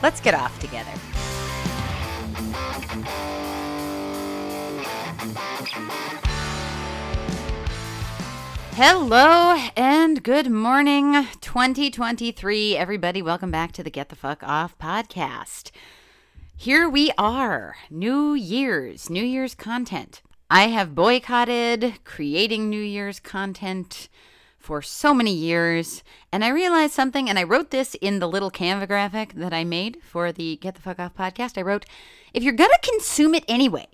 Let's get off together. Hello and good morning, 2023. Everybody, welcome back to the Get the Fuck Off podcast. Here we are, New Year's, New Year's content. I have boycotted creating New Year's content for so many years, and I realized something, and I wrote this in the little Canva graphic that I made for the Get the Fuck Off podcast. I wrote, if you're gonna consume it anyway,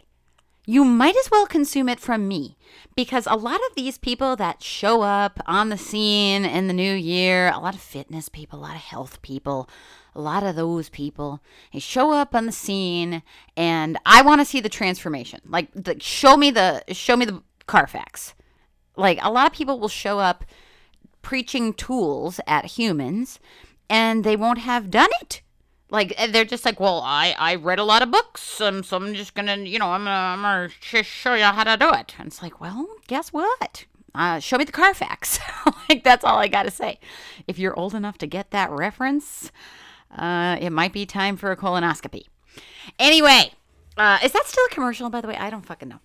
you might as well consume it from me because a lot of these people that show up on the scene in the new year, a lot of fitness people, a lot of health people, a lot of those people, they show up on the scene and I want to see the transformation. Like show me the show me the Carfax. Like a lot of people will show up preaching tools at humans and they won't have done it. Like eh, they're just like, well, I I read a lot of books, um, so I'm just gonna, you know, I'm gonna I'm gonna sh- show you how to do it. And it's like, well, guess what? Uh, show me the Carfax. like that's all I gotta say. If you're old enough to get that reference, uh, it might be time for a colonoscopy. Anyway, uh, is that still a commercial? By the way, I don't fucking know.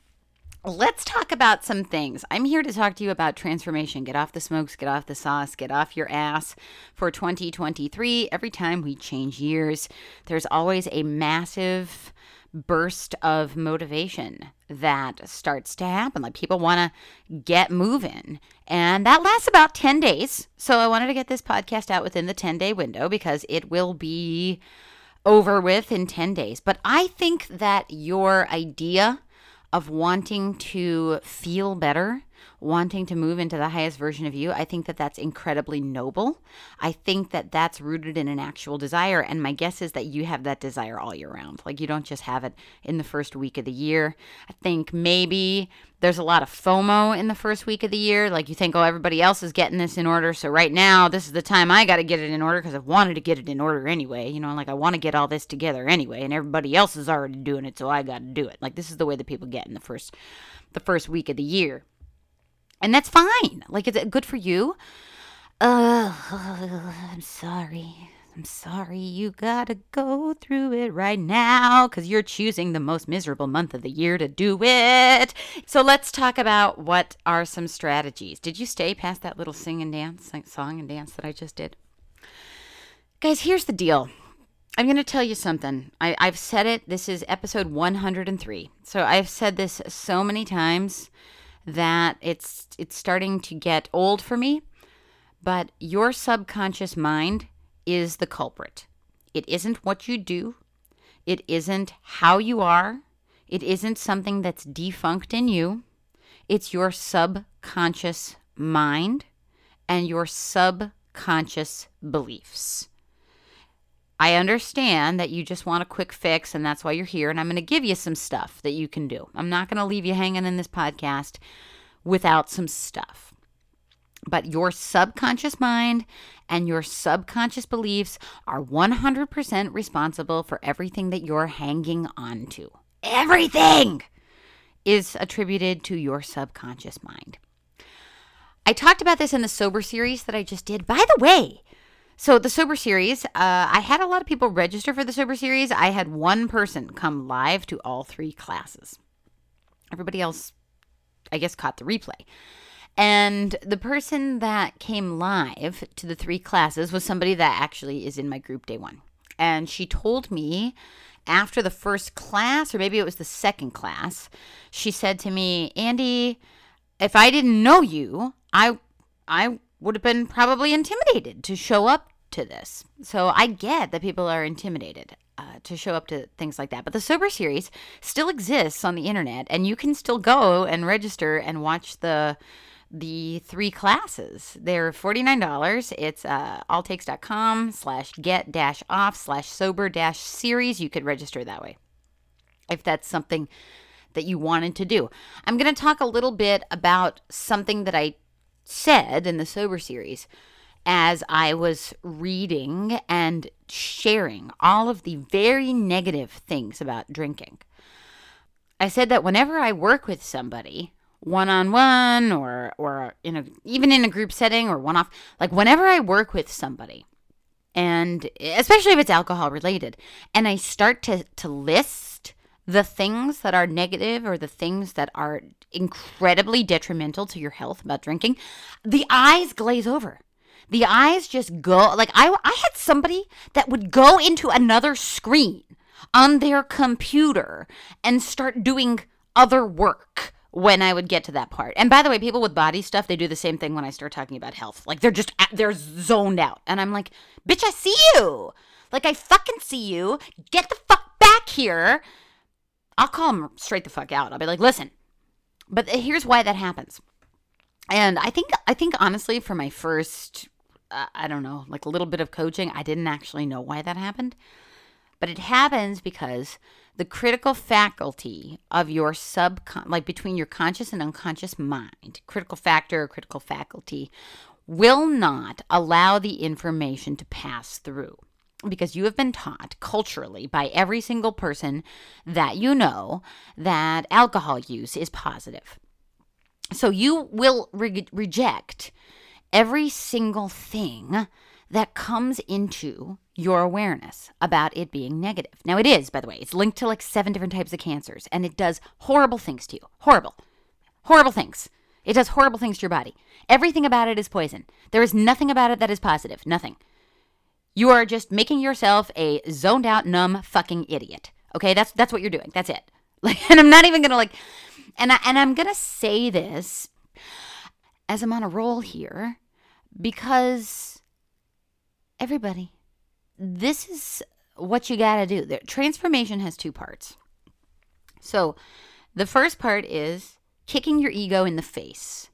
Let's talk about some things. I'm here to talk to you about transformation. Get off the smokes, get off the sauce, get off your ass for 2023. Every time we change years, there's always a massive burst of motivation that starts to happen. Like people want to get moving. And that lasts about 10 days. So I wanted to get this podcast out within the 10 day window because it will be over with in 10 days. But I think that your idea of wanting to feel better, wanting to move into the highest version of you, I think that that's incredibly noble. I think that that's rooted in an actual desire. And my guess is that you have that desire all year round. Like you don't just have it in the first week of the year. I think maybe there's a lot of FOMO in the first week of the year. Like you think, oh, everybody else is getting this in order. So right now, this is the time I got to get it in order because I've wanted to get it in order anyway. You know, like I want to get all this together anyway, and everybody else is already doing it, so I got to do it. Like this is the way that people get in the first, the first week of the year, and that's fine. Like it's it good for you. Uh, I'm sorry. I'm sorry you gotta go through it right now because you're choosing the most miserable month of the year to do it. So let's talk about what are some strategies. Did you stay past that little sing and dance, song and dance that I just did? Guys, here's the deal. I'm going to tell you something. I, I've said it. This is episode 103. So I've said this so many times that it's it's starting to get old for me. But your subconscious mind is the culprit. It isn't what you do, it isn't how you are, it isn't something that's defunct in you. It's your subconscious mind and your subconscious beliefs. I understand that you just want a quick fix and that's why you're here. And I'm going to give you some stuff that you can do. I'm not going to leave you hanging in this podcast without some stuff. But your subconscious mind and your subconscious beliefs are 100% responsible for everything that you're hanging on to. Everything is attributed to your subconscious mind. I talked about this in the sober series that I just did. By the way, so the sober series, uh, I had a lot of people register for the sober series. I had one person come live to all three classes. Everybody else, I guess, caught the replay. And the person that came live to the three classes was somebody that actually is in my group day one. And she told me after the first class, or maybe it was the second class, she said to me, Andy, if I didn't know you, I I would have been probably intimidated to show up to this. So I get that people are intimidated uh, to show up to things like that. But the Sober Series still exists on the internet, and you can still go and register and watch the the three classes. They're $49. It's uh, alltakes.com slash get dash off slash sober dash series. You could register that way if that's something that you wanted to do. I'm going to talk a little bit about something that I said in the sober series as I was reading and sharing all of the very negative things about drinking. I said that whenever I work with somebody, one on one or or in a even in a group setting or one off like whenever I work with somebody and especially if it's alcohol related and I start to to list the things that are negative or the things that are incredibly detrimental to your health about drinking the eyes glaze over the eyes just go like I I had somebody that would go into another screen on their computer and start doing other work when I would get to that part. And by the way, people with body stuff, they do the same thing when I start talking about health. Like they're just they're zoned out. And I'm like, "Bitch, I see you." Like I fucking see you. Get the fuck back here. I'll call them straight the fuck out. I'll be like, "Listen." But uh, here's why that happens. And I think I think honestly for my first I don't know, like a little bit of coaching, I didn't actually know why that happened. But it happens because the critical faculty of your sub like between your conscious and unconscious mind critical factor or critical faculty will not allow the information to pass through. Because you have been taught culturally by every single person that you know that alcohol use is positive. So you will re- reject every single thing that comes into your awareness about it being negative. Now, it is, by the way, it's linked to like seven different types of cancers, and it does horrible things to you. Horrible. Horrible things. It does horrible things to your body. Everything about it is poison. There is nothing about it that is positive. Nothing. You are just making yourself a zoned out, numb fucking idiot. Okay, that's that's what you're doing. That's it. Like, and I'm not even gonna like, and I, and I'm gonna say this as I'm on a roll here because everybody, this is what you got to do. The transformation has two parts. So, the first part is kicking your ego in the face.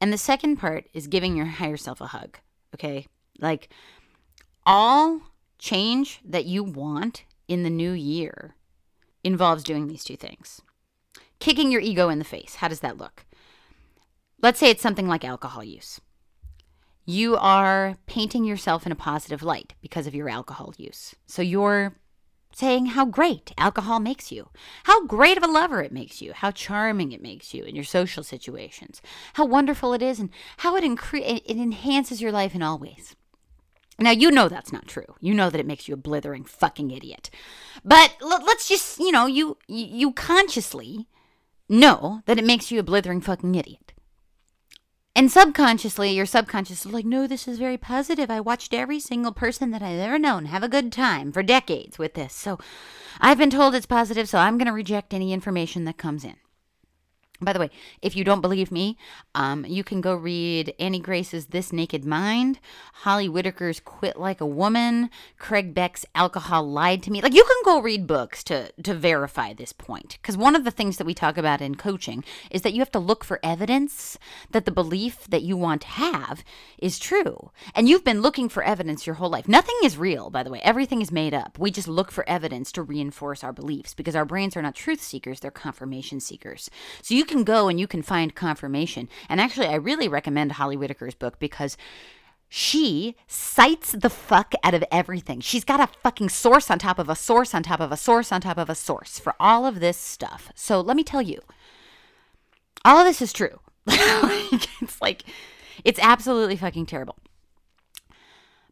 And the second part is giving your higher self a hug. Okay? Like all change that you want in the new year involves doing these two things. Kicking your ego in the face. How does that look? Let's say it's something like alcohol use you are painting yourself in a positive light because of your alcohol use. So you're saying how great alcohol makes you, how great of a lover it makes you, how charming it makes you in your social situations, how wonderful it is, and how it, incre- it enhances your life in all ways. Now, you know that's not true. You know that it makes you a blithering fucking idiot. But l- let's just, you know, you, you consciously know that it makes you a blithering fucking idiot. And subconsciously, your subconscious is like, no, this is very positive. I watched every single person that I've ever known have a good time for decades with this. So I've been told it's positive, so I'm going to reject any information that comes in. By the way, if you don't believe me, um, you can go read Annie Grace's This Naked Mind, Holly Whitaker's Quit Like a Woman, Craig Beck's Alcohol Lied to Me. Like, you can go read books to, to verify this point. Because one of the things that we talk about in coaching is that you have to look for evidence that the belief that you want to have is true. And you've been looking for evidence your whole life. Nothing is real, by the way. Everything is made up. We just look for evidence to reinforce our beliefs because our brains are not truth seekers, they're confirmation seekers. So you you can go and you can find confirmation. And actually, I really recommend Holly Whitaker's book because she cites the fuck out of everything. She's got a fucking source on top of a source on top of a source on top of a source for all of this stuff. So let me tell you, all of this is true. it's like, it's absolutely fucking terrible.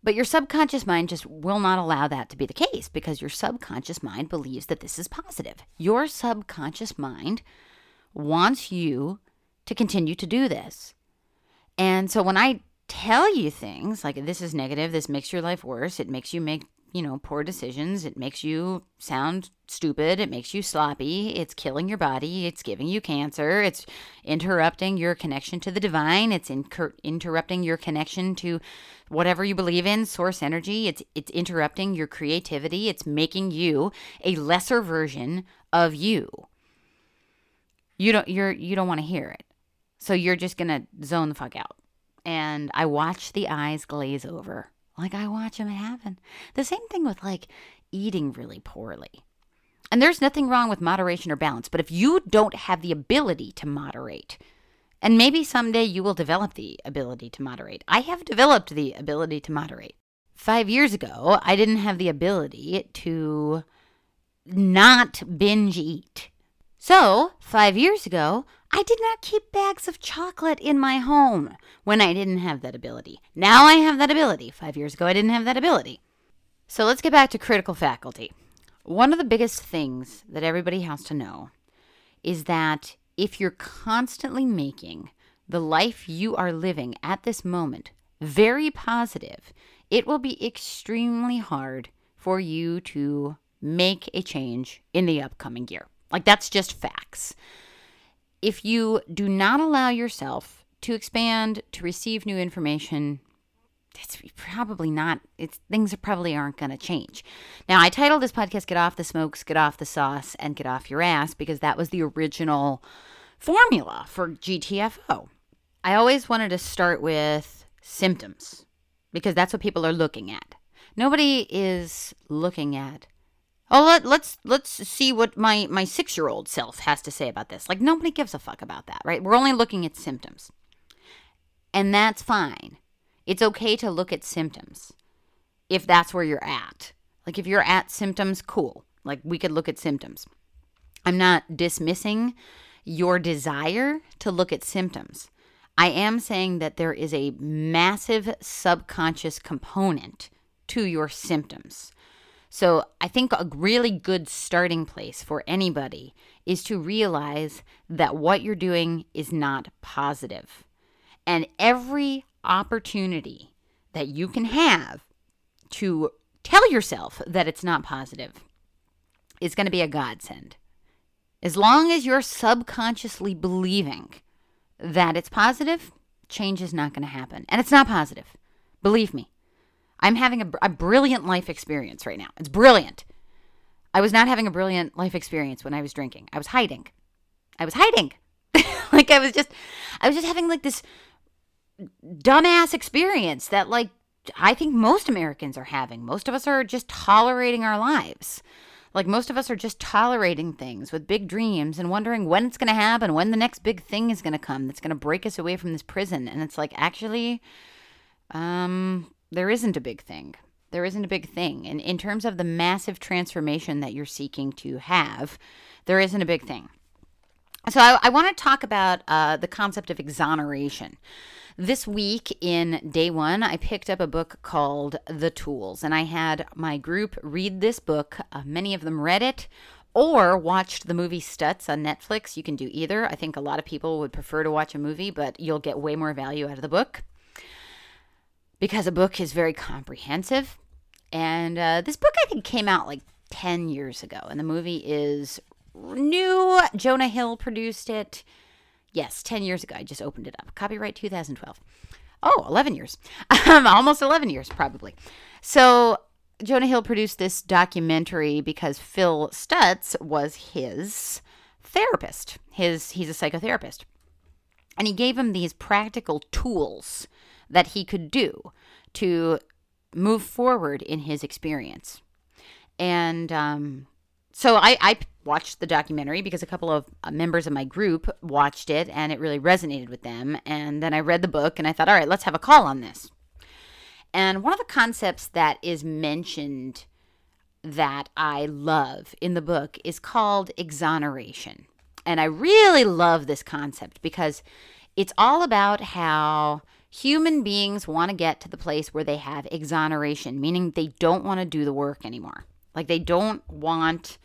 But your subconscious mind just will not allow that to be the case because your subconscious mind believes that this is positive. Your subconscious mind wants you to continue to do this. And so when I tell you things like this is negative, this makes your life worse, it makes you make you know, poor decisions. It makes you sound stupid. It makes you sloppy. It's killing your body. It's giving you cancer. It's interrupting your connection to the divine. It's interrupting your connection to whatever you believe in, source energy. It's it's interrupting your creativity. It's making you a lesser version of you. You don't you're you don't want to hear it. So you're just going to zone the fuck out. And I watch the eyes glaze over like I watch them happen. The same thing with like eating really poorly. And there's nothing wrong with moderation or balance, but if you don't have the ability to moderate, and maybe someday you will develop the ability to moderate. I have developed the ability to moderate. Five years ago, I didn't have the ability to not binge eat. So, five years ago, I did not keep bags of chocolate in my home when I didn't have that ability. Now I have that ability. Five years ago, I didn't have that ability. So let's get back to critical faculty. One of the biggest things that everybody has to know is that if you're constantly making the life you are living at this moment very positive, it will be extremely hard for you to make a change in the upcoming year. Like, that's just facts. If you do not allow yourself to expand, to receive new information, it's probably not it's things probably aren't going to change. Now i titled this podcast get off the smokes get off the sauce and get off your ass because that was the original formula for gtfo i always wanted to start with symptoms because that's what people are looking at. Nobody is looking at Oh, let, let's let's see what my my six year old self has to say about this. Like nobody gives a fuck about that, right? We're only looking at symptoms, and that's fine. It's okay to look at symptoms if that's where you're at. Like if you're at symptoms, cool. Like we could look at symptoms. I'm not dismissing your desire to look at symptoms. I am saying that there is a massive subconscious component to your symptoms. So I think a really good starting place for anybody is to realize that what you're doing is not positive. And every opportunity that you can have to tell yourself that it's not positive is going to be a godsend. As long as you're subconsciously believing that it's positive, change is not going to happen. And it's not positive. Believe me. I'm having a, a brilliant life experience right now. It's brilliant. I was not having a brilliant life experience when I was drinking. I was hiding. I was hiding. like I was just I was just having like this dumbass experience that like I think most Americans are having. Most of us are just tolerating our lives. Like most of us are just tolerating things with big dreams and wondering when it's going to happen, when the next big thing is going to come that's going to break us away from this prison. And it's like actually um there isn't a big thing. There isn't a big thing. And in terms of the massive transformation that you're seeking to have, there isn't a big thing. So I, I want to talk about uh, the concept of exoneration. This week in day one, I picked up a book called The Tools, and I had my group read this book. Uh, many of them read it or watched the movie Stutz on Netflix. You can do either. I think a lot of people would prefer to watch a movie, but you'll get way more value out of the book because a book is very comprehensive. And uh, this book, I think, came out like 10 years ago, and the movie is new. Jonah Hill produced it. Yes, 10 years ago. I just opened it up. Copyright 2012. Oh, 11 years. Um, almost 11 years, probably. So, Jonah Hill produced this documentary because Phil Stutz was his therapist. His he's a psychotherapist. And he gave him these practical tools that he could do to move forward in his experience. And um, so I, I, watched the documentary because a couple of uh, members of my group watched it and it really resonated with them. And then I read the book and I thought, all right, let's have a call on this. And one of the concepts that is mentioned that I love in the book is called exoneration. And I really love this concept because it's all about how human beings want to get to the place where they have exoneration, meaning they don't want to do the work anymore. Like they don't want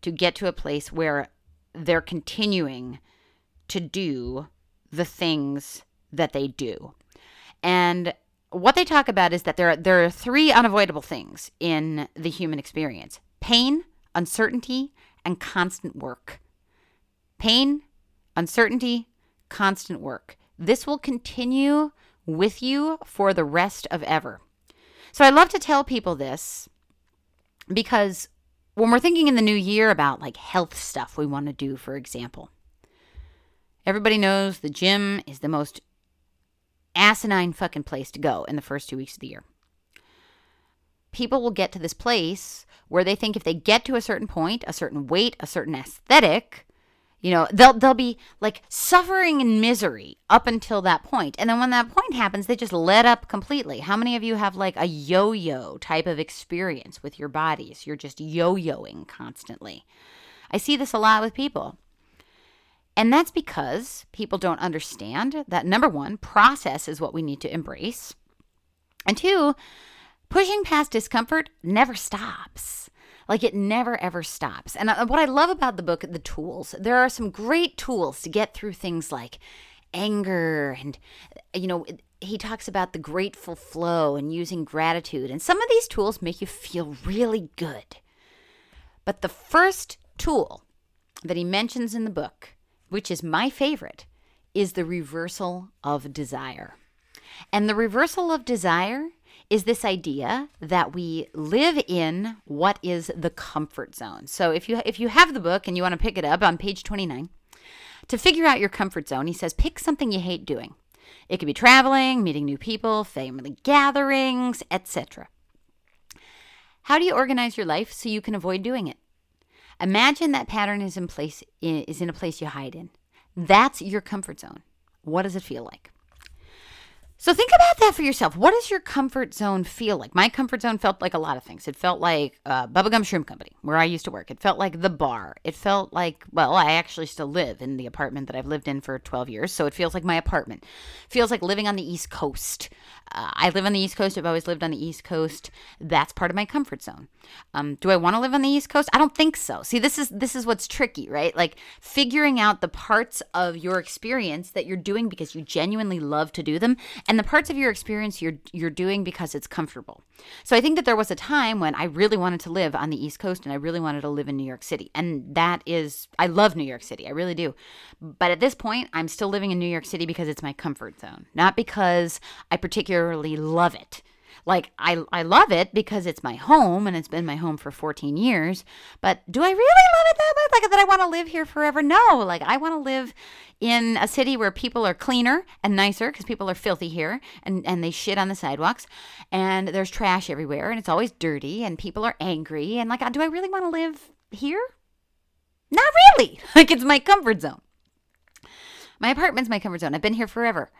to get to a place where they're continuing to do the things that they do. And what they talk about is that there are, there are three unavoidable things in the human experience pain, uncertainty, and constant work. Pain, uncertainty, constant work. This will continue with you for the rest of ever. So I love to tell people this because when we're thinking in the new year about like health stuff we want to do, for example, everybody knows the gym is the most asinine fucking place to go in the first two weeks of the year. People will get to this place where they think if they get to a certain point, a certain weight, a certain aesthetic, you know, they'll they'll be like suffering in misery up until that point. And then when that point happens, they just let up completely. How many of you have like a yo-yo type of experience with your bodies? You're just yo-yoing constantly. I see this a lot with people. And that's because people don't understand that number one, process is what we need to embrace. And two, pushing past discomfort never stops. Like it never ever stops. And uh, what I love about the book, The Tools, there are some great tools to get through things like anger and, you know, he talks about the grateful flow and using gratitude. And some of these tools make you feel really good. But the first tool that he mentions in the book which is my favorite, is the reversal of desire. And the reversal of desire is this idea that we live in what is the comfort zone. So if you if you have the book and you want to pick it up on page 29, to figure out your comfort zone, he says pick something you hate doing. It could be traveling, meeting new people, family gatherings, etc. How do you organize your life so you can avoid doing it? Imagine that pattern is in place is in a place you hide in. That's your comfort zone. What does it feel like? So think about that for yourself. What does your comfort zone feel like? My comfort zone felt like a lot of things. It felt like uh, Bubba Gump Shrimp Company, where I used to work. It felt like the bar. It felt like, well, I actually still live in the apartment that I've lived in for 12 years, so it feels like my apartment. It feels like living on the East Coast. Uh, I live on the East Coast. I've always lived on the East Coast. That's part of my comfort zone. Um, do I want to live on the East Coast? I don't think so. See, this is this is what's tricky, right? Like figuring out the parts of your experience that you're doing because you genuinely love to do them, and the parts of your experience you're you're doing because it's comfortable. So I think that there was a time when I really wanted to live on the East Coast and I really wanted to live in New York City, and that is I love New York City. I really do. But at this point, I'm still living in New York City because it's my comfort zone, not because I particularly love it. Like I I love it because it's my home and it's been my home for 14 years. But do I really love it that much? Like that I want to live here forever? No. Like I want to live in a city where people are cleaner and nicer because people are filthy here and, and they shit on the sidewalks and there's trash everywhere and it's always dirty and people are angry and like do I really want to live here? Not really. Like it's my comfort zone. My apartment's my comfort zone. I've been here forever.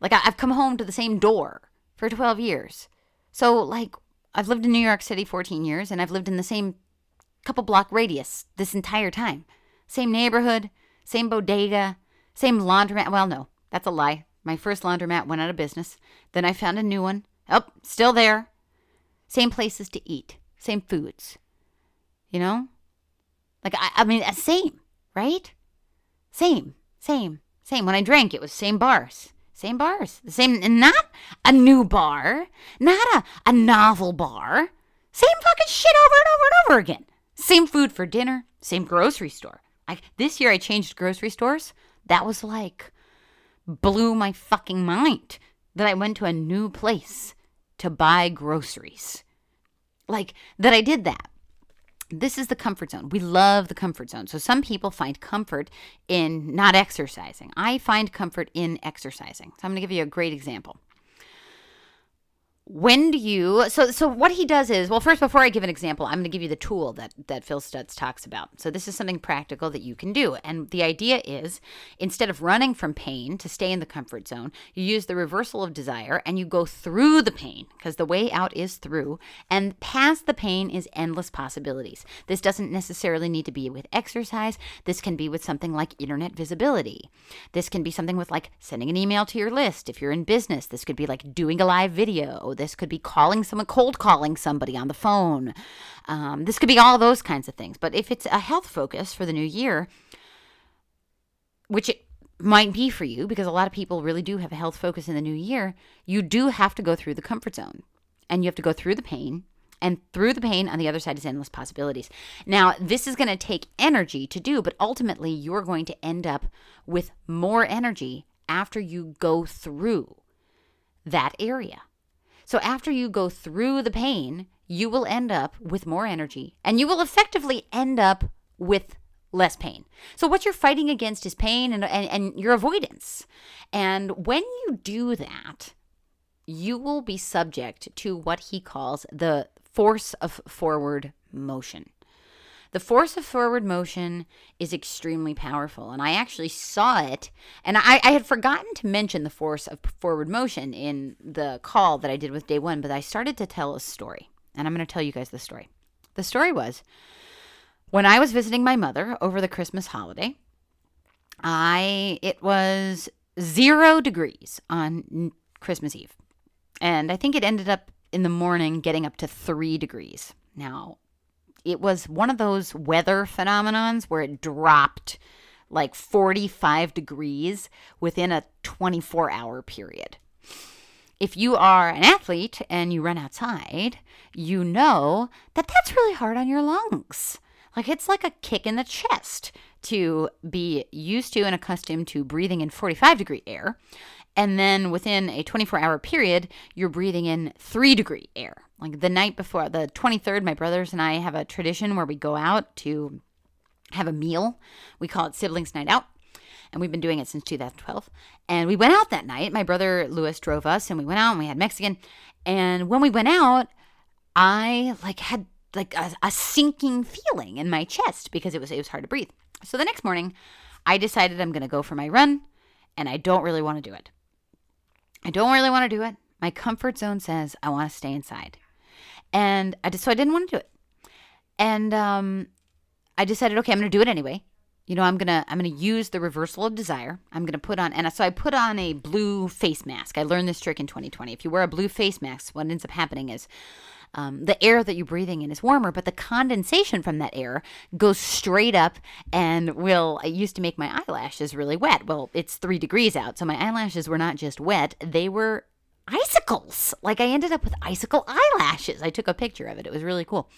Like I, have come home to the same door for 12 years. So, like, I've lived in New York City 14 years and I've lived in the same couple block radius this entire time. Same neighborhood, same bodega, same laundromat. Well, no, that's a lie. My first laundromat went out of business. Then I found a new one. Oh, still there. Same places to eat, same foods. You know? Like, I, I mean, uh, same, right? Same, same, same. When I drank, it was same bars. Same bars. The same, not a new bar, not a, a novel bar. Same fucking shit over and over and over again. Same food for dinner, same grocery store. I, this year I changed grocery stores. That was like, blew my fucking mind that I went to a new place to buy groceries. Like, that I did that this is the comfort zone. We love the comfort zone. So some people find comfort in not exercising. I find comfort in exercising. So I'm going to give you a great example when do you so so what he does is well first before i give an example i'm going to give you the tool that that phil stutz talks about. So this is something practical that you can do. And the idea is instead of running from pain to stay in the comfort zone you use the reversal of desire and you go through the pain because the way out is through. And past the pain is endless possibilities. This doesn't necessarily need to be with exercise. This can be with something like internet visibility. This can be something with like sending an email to your list. If you're in business this could be like doing a live video this could be calling someone, cold calling somebody on the phone. Um, this could be all those kinds of things. But if it's a health focus for the new year, which it might be for you because a lot of people really do have a health focus in the new year, you do have to go through the comfort zone and you have to go through the pain. And through the pain, on the other side is endless possibilities. Now, this is going to take energy to do, but ultimately, you're going to end up with more energy after you go through that area. So, after you go through the pain, you will end up with more energy and you will effectively end up with less pain. So, what you're fighting against is pain and, and, and your avoidance. And when you do that, you will be subject to what he calls the force of forward motion. The force of forward motion is extremely powerful. And I actually saw it. And I, I, had forgotten to mention the force of forward motion in the call that I did with day one, but I started to tell a story. And I'm going to tell you guys the story. The story was when I was visiting my mother over the Christmas holiday, I it was 0 degrees on Christmas Eve. And I think it ended up in the morning getting up to 3 degrees. Now, it was one of those weather phenomenons where it dropped like 45 degrees within a 24 hour period. If you are an athlete and you run outside, you know that that's really hard on your lungs. Like it's like a kick in the chest to be used to and accustomed to breathing in 45 degree air. And then within a 24 hour period, you're breathing in three degree air. Like the night before, the 23rd, my brothers and I have a tradition where we go out to have a meal. We call it Siblings Night Out. And we've been doing it since 2012. And we went out that night. My brother Lewis drove us and we went out and we had Mexican. And when we went out, I like had like a, a sinking feeling in my chest because it was it was hard to breathe. So the next morning, I decided I'm going to go for my run, and I don't really want to do it. I don't really want to do it. My comfort zone says I want to stay inside, and I just so I didn't want to do it. And um, I decided, okay, I'm going to do it anyway. You know, I'm gonna I'm gonna use the reversal of desire. I'm gonna put on and so I put on a blue face mask. I learned this trick in 2020. If you wear a blue face mask, what ends up happening is um, the air that you're breathing in is warmer, but the condensation from that air goes straight up and will. I used to make my eyelashes really wet. Well, it's three degrees out, so my eyelashes were not just wet, they were icicles. Like I ended up with icicle eyelashes. I took a picture of it, it was really cool.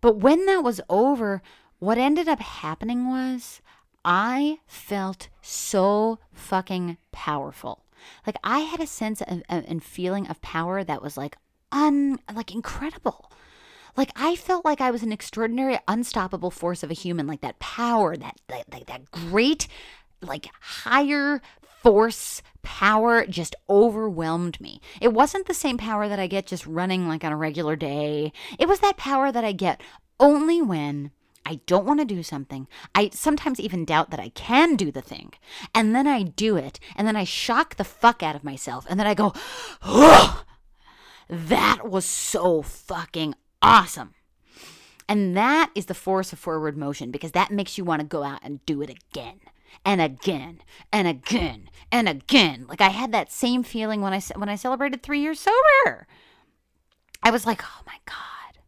But when that was over, what ended up happening was I felt so fucking powerful. Like I had a sense of, and feeling of power that was like un like incredible. Like I felt like I was an extraordinary, unstoppable force of a human. Like that power, that that, that, that great, like higher force power just overwhelmed me. It wasn't the same power that I get just running like on a regular day. It was that power that I get only when I don't want to do something. I sometimes even doubt that I can do the thing. And then I do it. And then I shock the fuck out of myself. And then I go, oh, that was so fucking awesome. And that is the force of forward motion because that makes you want to go out and do it again and again and again and again. Like I had that same feeling when I when I celebrated 3 years sober. I was like, "Oh my god.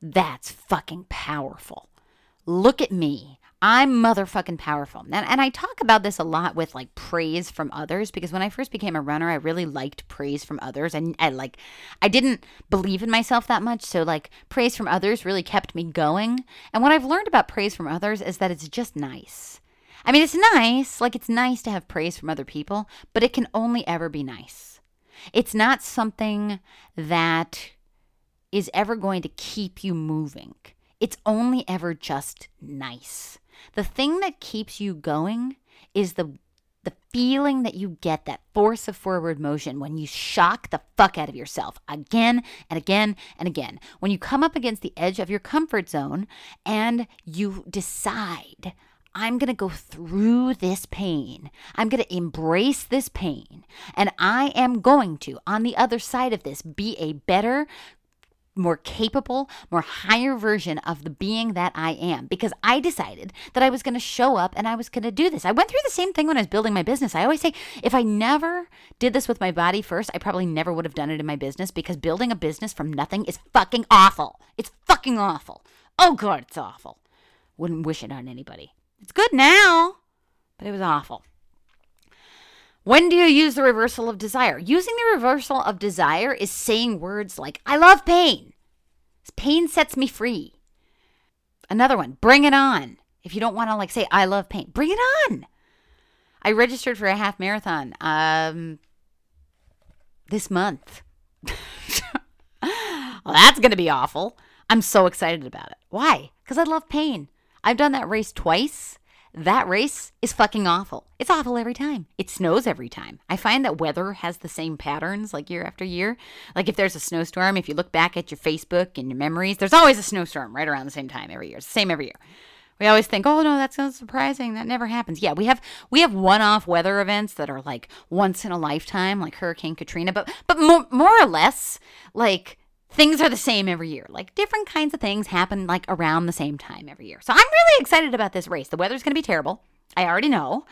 That's fucking powerful. Look at me. I'm motherfucking powerful. And, and I talk about this a lot with like praise from others because when I first became a runner, I really liked praise from others. And I like, I didn't believe in myself that much. So, like, praise from others really kept me going. And what I've learned about praise from others is that it's just nice. I mean, it's nice. Like, it's nice to have praise from other people, but it can only ever be nice. It's not something that is ever going to keep you moving. It's only ever just nice. The thing that keeps you going is the the feeling that you get, that force of forward motion when you shock the fuck out of yourself again and again and again. When you come up against the edge of your comfort zone and you decide, I'm going to go through this pain. I'm going to embrace this pain. And I am going to, on the other side of this, be a better, more capable, more higher version of the being that I am because I decided that I was going to show up and I was going to do this. I went through the same thing when I was building my business. I always say if I never did this with my body first, I probably never would have done it in my business because building a business from nothing is fucking awful. It's fucking awful. Oh god, it's awful. Wouldn't wish it on anybody. It's good now, but it was awful. When do you use the reversal of desire? Using the reversal of desire is saying words like, I love pain. Pain sets me free. Another one, bring it on. If you don't want to like say, I love pain, bring it on. I registered for a half marathon um, this month. well, that's going to be awful. I'm so excited about it. Why? Because I love pain. I've done that race twice. That race is fucking awful. It's awful every time. It snows every time. I find that weather has the same patterns like year after year. Like if there's a snowstorm, if you look back at your Facebook and your memories, there's always a snowstorm right around the same time every year. It's the same every year. We always think, "Oh no, that's so surprising. That never happens." Yeah, we have we have one-off weather events that are like once in a lifetime, like Hurricane Katrina, but but more, more or less like things are the same every year. Like different kinds of things happen like around the same time every year. So I'm really excited about this race. The weather's going to be terrible. I already know.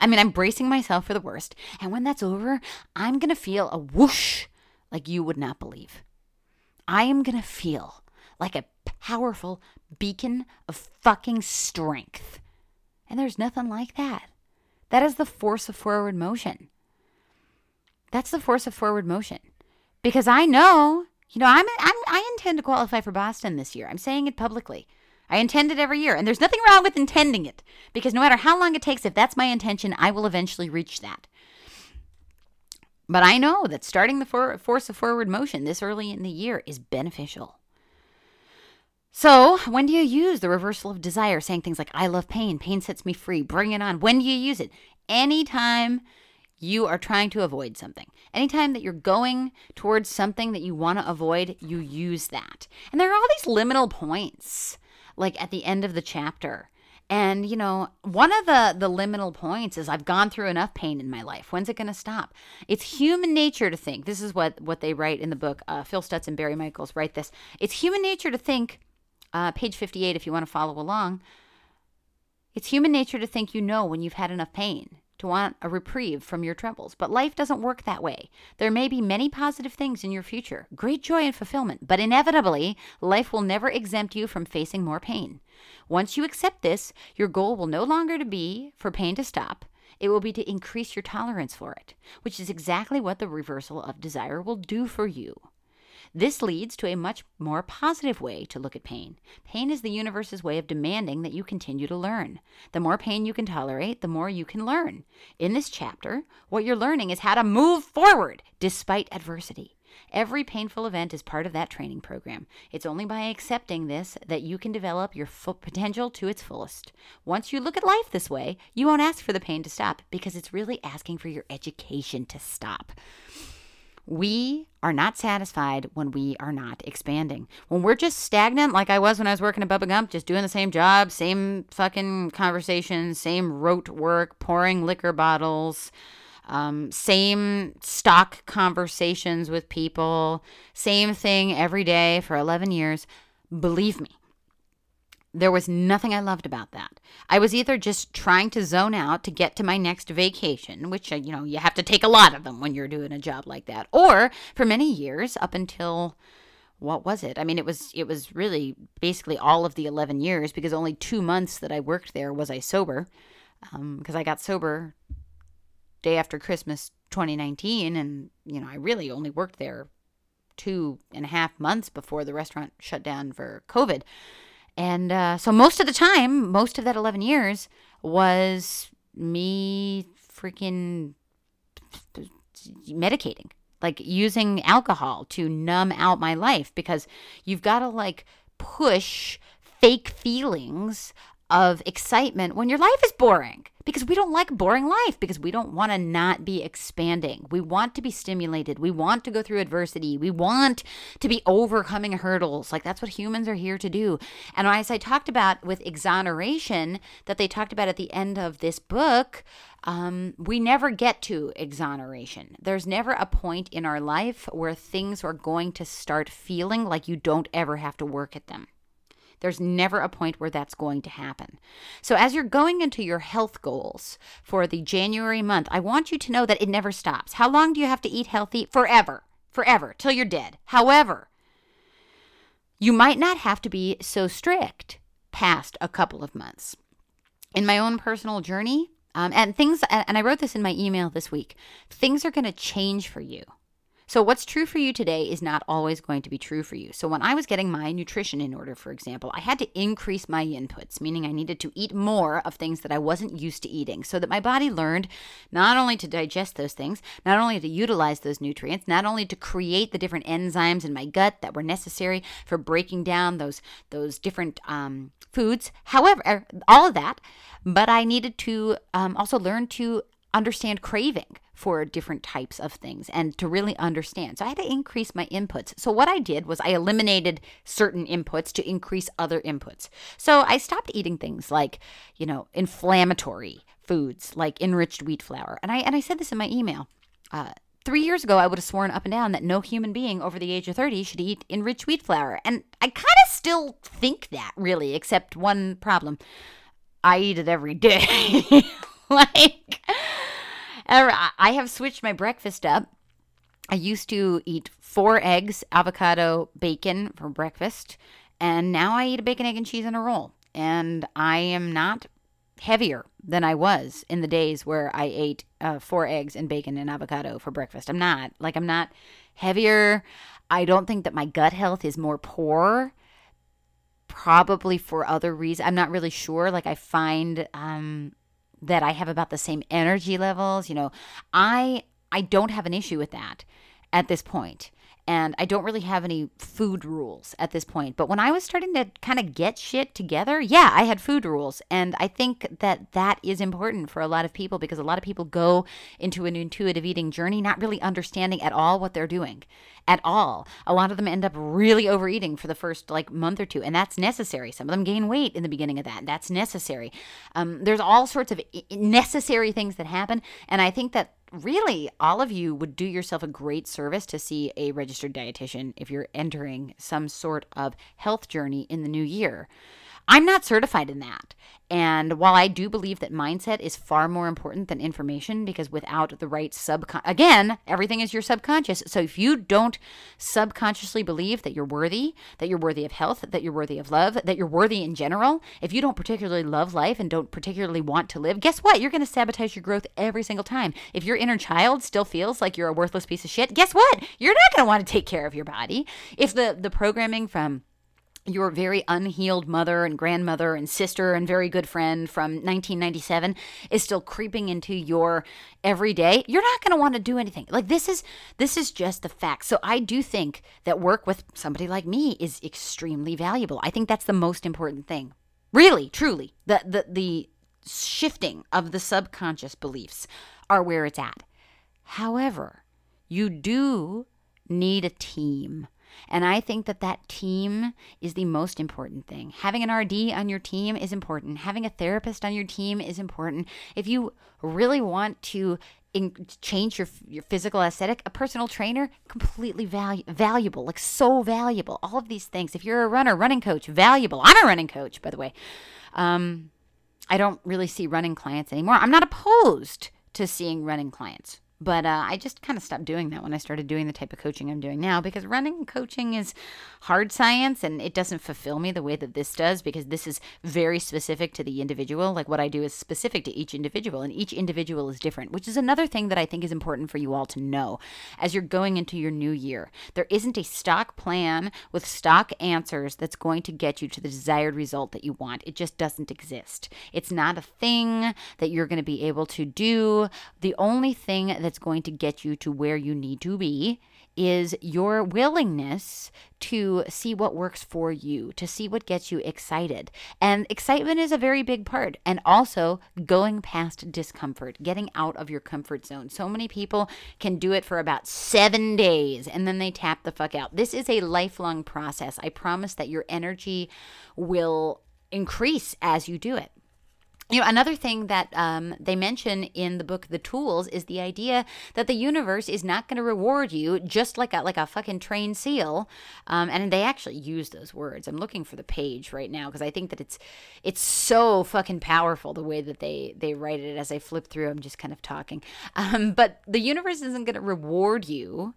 I mean, I'm bracing myself for the worst. And when that's over, I'm going to feel a whoosh like you would not believe. I am going to feel like a powerful beacon of fucking strength. And there's nothing like that. That is the force of forward motion. That's the force of forward motion. Because I know you know, I'm, I'm I intend to qualify for Boston this year. I'm saying it publicly. I intend it every year, and there's nothing wrong with intending it because no matter how long it takes, if that's my intention, I will eventually reach that. But I know that starting the for- force of forward motion this early in the year is beneficial. So, when do you use the reversal of desire, saying things like, I love pain, pain sets me free, bring it on? When do you use it? Anytime you are trying to avoid something. Anytime that you're going towards something that you want to avoid, you use that. And there are all these liminal points, like at the end of the chapter. And you know, one of the the liminal points is I've gone through enough pain in my life. When's it going to stop? It's human nature to think. This is what what they write in the book. Uh, Phil Stutz and Barry Michaels write this. It's human nature to think. Uh, page fifty eight, if you want to follow along. It's human nature to think you know when you've had enough pain to want a reprieve from your troubles. But life doesn't work that way. There may be many positive things in your future, great joy and fulfillment, but inevitably, life will never exempt you from facing more pain. Once you accept this, your goal will no longer be for pain to stop. It will be to increase your tolerance for it, which is exactly what the reversal of desire will do for you. This leads to a much more positive way to look at pain. Pain is the universe's way of demanding that you continue to learn. The more pain you can tolerate, the more you can learn. In this chapter, what you're learning is how to move forward despite adversity. Every painful event is part of that training program. It's only by accepting this that you can develop your full potential to its fullest. Once you look at life this way, you won't ask for the pain to stop because it's really asking for your education to stop. We are not satisfied when we are not expanding. When we're just stagnant, like I was when I was working at Bubba Gump, just doing the same job, same fucking conversations, same rote work, pouring liquor bottles, um, same stock conversations with people, same thing every day for 11 years. Believe me, there was nothing I loved about that. I was either just trying to zone out to get to my next vacation, which, uh, you know, you have to take a lot of them when you're doing a job like that, or for many years up until what was it? I mean, it was it was really basically all of the 11 years because only 2 months that I worked there was I sober. Um, because I got sober day after Christmas 2019 and, you know, I really only worked there two and a half months before the restaurant shut down for COVID. And uh, so most of the time, most of that 11 years was me freaking medicating, like using alcohol to numb out my life because you've got to like push fake feelings of excitement when your life is boring because we don't like boring life because we don't want to not be expanding. We want to be stimulated. We want to go through adversity. We want to be overcoming hurdles. Like that's what humans are here to do. And as I talked about with exoneration that they talked about at the end of this book, um, we never get to exoneration. There's never a point in our life where things are going to start feeling like you don't ever have to work at them. There's never a point where that's going to happen. So, as you're going into your health goals for the January month, I want you to know that it never stops. How long do you have to eat healthy? Forever. Forever, till you're dead. However, you might not have to be so strict past a couple of months. In my own personal journey, Um, and things, and I wrote this in my email this week things are going to change for you. So, what's true for you today is not always going to be true for you. So, when I was getting my nutrition in order, for example, I had to increase my inputs, meaning I needed to eat more of things that I wasn't used to eating so that my body learned not only to digest those things, not only to utilize those nutrients, not only to create the different enzymes in my gut that were necessary for breaking down those, those different um, foods, however, all of that, but I needed to um, also learn to understand craving for different types of things and to really understand. So I had to increase my inputs. So what I did was I eliminated certain inputs to increase other inputs. So I stopped eating things like, you know, inflammatory foods like enriched wheat flour. And I and I said this in my email. Uh, Three years ago, I would have sworn up and down that no human being over the age of 30 should eat enriched wheat flour. And I kind of still think that, really, except one problem. I eat it every day. like, I have switched my breakfast up. I used to eat four eggs, avocado, bacon for breakfast, and now I eat a bacon, egg, and cheese in a roll. And I am not heavier than I was in the days where I ate uh, four eggs and bacon and avocado for breakfast. I'm not. Like, I'm not heavier. I don't think that my gut health is more poor. Probably for other reasons. I'm not really sure. Like, I find um, that I have about the same energy levels. You know, I I don't have an issue with that at this point. And I don't really have any food rules at this point. But when I was starting to kind of get shit together, yeah, I had food rules. And I think that that is important for a lot of people because a lot of people go into an intuitive eating journey not really understanding at all what they're doing at all. A lot of them end up really overeating for the first like month or two, and that's necessary. Some of them gain weight in the beginning of that. That's necessary. Um, there's all sorts of necessary things that happen, and I think that really all of you would do yourself a great service to see a registered dietitian if you're entering some sort of health journey in the new year. I'm not certified in that. And while I do believe that mindset is far more important than information, because without the right subcon, again, everything is your subconscious. So if you don't subconsciously believe that you're worthy, that you're worthy of health, that you're worthy of love, that you're worthy in general, if you don't particularly love life and don't particularly want to live, guess what? You're going to sabotage your growth every single time. If your inner child still feels like you're a worthless piece of shit, guess what? You're not going to want to take care of your body. If the the programming from your very unhealed mother and grandmother and sister and very good friend from 1997 is still creeping into your everyday you're not going to want to do anything. Like this is this is just the fact. So i do think that work with somebody like me is extremely valuable. I think that's the most important thing. Really truly the the, the shifting of the subconscious beliefs are where it's at. However you do need a team and I think that that team is the most important thing. Having an RD on your team is important. Having a therapist on your team is important. If you really want to in, change your your physical aesthetic, a personal trainer completely valu- valuable, like so valuable. All of these things. If you're a runner, running coach, valuable. I'm a running coach, by the way. Um, I don't really see running clients anymore. I'm not opposed to seeing running clients. But uh, I just kind of stopped doing that when I started doing the type of coaching I'm doing now because running coaching is hard science and it doesn't fulfill me the way that this does because this is very specific to the individual. Like what I do is specific to each individual and each individual is different, which is another thing that I think is important for you all to know as you're going into your new year. There isn't a stock plan with stock answers that's going to get you to the desired result that you want. It just doesn't exist. It's not a thing that you're going to be able to do. The only thing that's going to get you to where you need to be is your willingness to see what works for you, to see what gets you excited. And excitement is a very big part. And also going past discomfort, getting out of your comfort zone. So many people can do it for about seven days and then they tap the fuck out. This is a lifelong process. I promise that your energy will increase as you do it you know another thing that um, they mention in the book the tools is the idea that the universe is not going to reward you just like a like a fucking trained seal um, and they actually use those words. I'm looking for the page right now because i think that it's it's so fucking powerful the way that they they write it. As i flip through i'm just kind of talking. Um, but the universe isn't going to reward you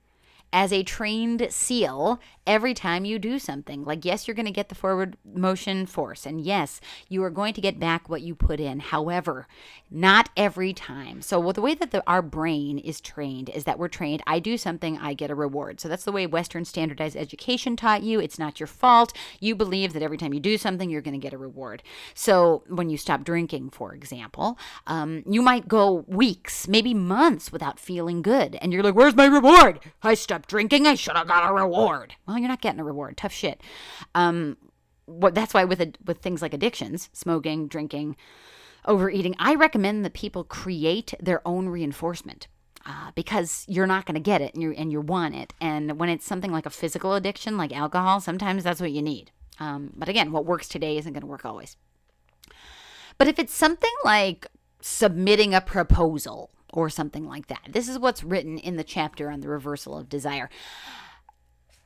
as a trained seal every time you do something. Like, yes, you're going to get the forward motion force, and yes, you are going to get back what you put in. However, not every time. So, well, the way that the, our brain is trained is that we're trained I do something, I get a reward. So, that's the way Western standardized education taught you. It's not your fault. You believe that every time you do something, you're going to get a reward. So, when you stop drinking, for example, um, you might go weeks, maybe months without feeling good. And you're like, Where's my reward? I stopped drinking. I should have got a reward. Well, you're not getting a reward. Tough shit. Um, what that's why with with things like addictions, smoking, drinking, overeating, I recommend that people create their own reinforcement. Uh, because you're not going to get it and you and you want it. And when it's something like a physical addiction, like alcohol, sometimes that's what you need. Um, but again, what works today isn't going to work always. But if it's something like submitting a proposal or something like that, this is what's written in the chapter on the reversal of desire.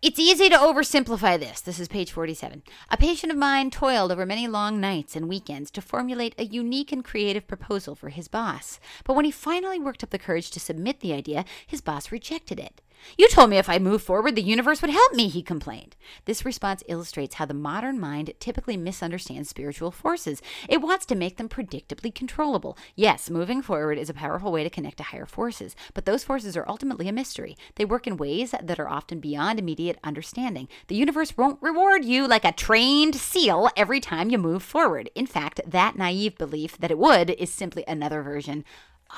It's easy to oversimplify this. This is page 47. A patient of mine toiled over many long nights and weekends to formulate a unique and creative proposal for his boss. But when he finally worked up the courage to submit the idea, his boss rejected it. You told me if I moved forward, the universe would help me, he complained. This response illustrates how the modern mind typically misunderstands spiritual forces. It wants to make them predictably controllable. Yes, moving forward is a powerful way to connect to higher forces, but those forces are ultimately a mystery. They work in ways that are often beyond immediate understanding. The universe won't reward you like a trained seal every time you move forward. In fact, that naive belief that it would is simply another version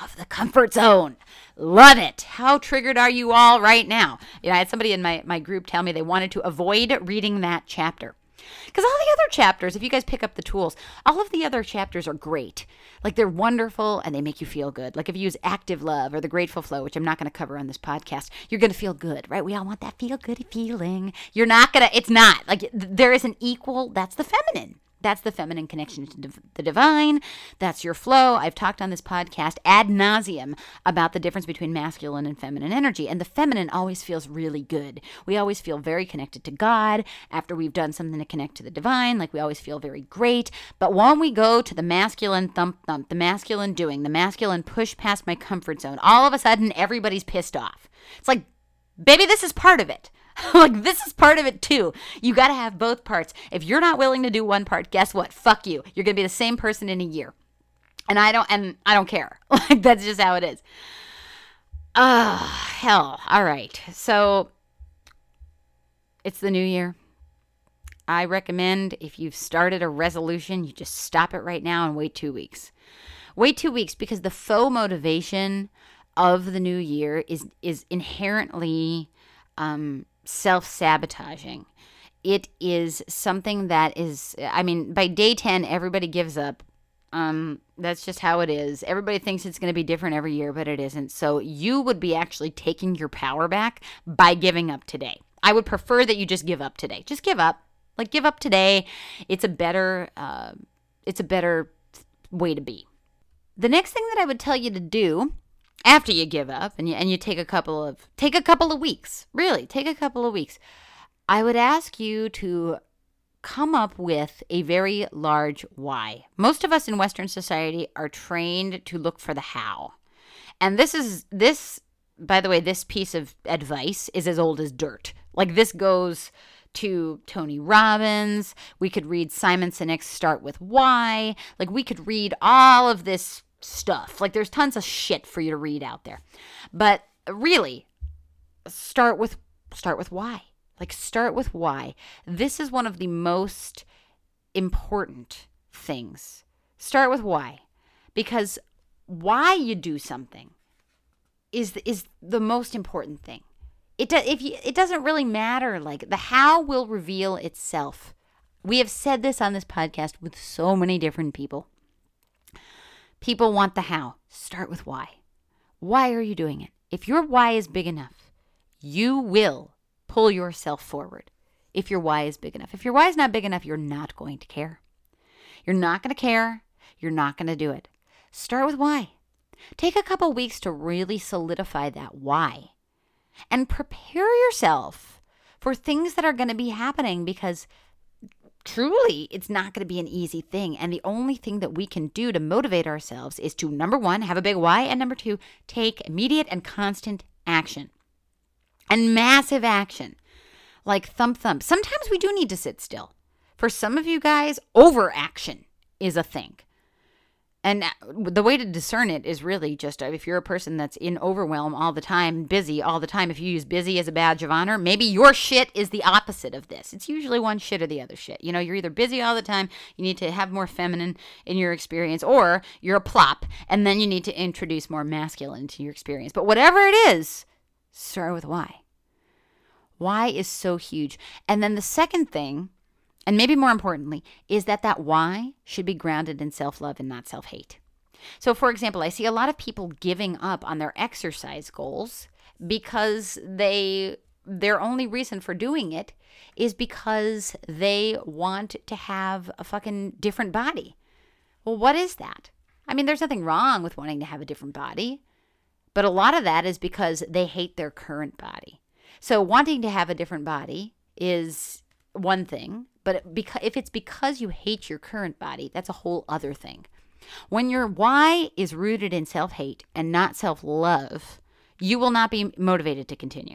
of the comfort zone. Love it. How triggered are you all right now? You know, I had somebody in my, my group tell me they wanted to avoid reading that chapter. Because all the other chapters, if you guys pick up the tools, all of the other chapters are great. Like they're wonderful and they make you feel good. Like if you use active love or the grateful flow, which I'm not going to cover on this podcast, you're going to feel good, right? We all want that feel good feeling. You're not going to, it's not. Like there is an equal, that's the feminine. That's the feminine connection to div- the divine. That's your flow. I've talked on this podcast ad nauseum about the difference between masculine and feminine energy. And the feminine always feels really good. We always feel very connected to God after we've done something to connect to the divine. Like we always feel very great. But when we go to the masculine thump thump, the masculine doing, the masculine push past my comfort zone, all of a sudden everybody's pissed off. It's like, baby, this is part of it. like this is part of it too. You got to have both parts. If you're not willing to do one part, guess what? Fuck you. You're going to be the same person in a year. And I don't and I don't care. Like that's just how it is. Uh, hell. All right. So it's the new year. I recommend if you've started a resolution, you just stop it right now and wait 2 weeks. Wait 2 weeks because the faux motivation of the new year is is inherently um, self sabotaging. It is something that is, I mean, by day 10, everybody gives up. Um, that's just how it is. Everybody thinks it's going to be different every year, but it isn't. So you would be actually taking your power back by giving up today. I would prefer that you just give up today. Just give up. Like give up today. It's a better, uh, it's a better way to be. The next thing that I would tell you to do after you give up and you, and you take a couple of take a couple of weeks really take a couple of weeks i would ask you to come up with a very large why most of us in western society are trained to look for the how and this is this by the way this piece of advice is as old as dirt like this goes to Tony Robbins. We could read Simon Sinek's Start with Why. Like we could read all of this stuff. Like there's tons of shit for you to read out there. But really, start with start with why. Like start with why. This is one of the most important things. Start with why. Because why you do something is is the most important thing. It do, if you, it doesn't really matter like the how will reveal itself. We have said this on this podcast with so many different people. People want the how. Start with why. Why are you doing it? If your why is big enough, you will pull yourself forward. If your why is big enough. If your why is not big enough, you're not going to care. You're not going to care. You're not going to do it. Start with why. Take a couple weeks to really solidify that why and prepare yourself for things that are going to be happening because truly it's not going to be an easy thing and the only thing that we can do to motivate ourselves is to number 1 have a big why and number 2 take immediate and constant action and massive action like thump thump. Sometimes we do need to sit still. For some of you guys, overaction is a thing. And uh, the way to discern it is really just uh, if you're a person that's in overwhelm all the time, busy all the time, if you use busy as a badge of honor, maybe your shit is the opposite of this. It's usually one shit or the other shit. You know, you're either busy all the time, you need to have more feminine in your experience, or you're a plop, and then you need to introduce more masculine into your experience. But whatever it is, start with why. Why is so huge. And then the second thing and maybe more importantly, is that that why should be grounded in self love and not self hate. So, for example, I see a lot of people giving up on their exercise goals because they their only reason for doing it is because they want to have a fucking different body. Well, what is that? I mean, there's nothing wrong with wanting to have a different body, but a lot of that is because they hate their current body. So, wanting to have a different body is one thing, but if it's because you hate your current body, that's a whole other thing. When your why is rooted in self hate and not self love, you will not be motivated to continue.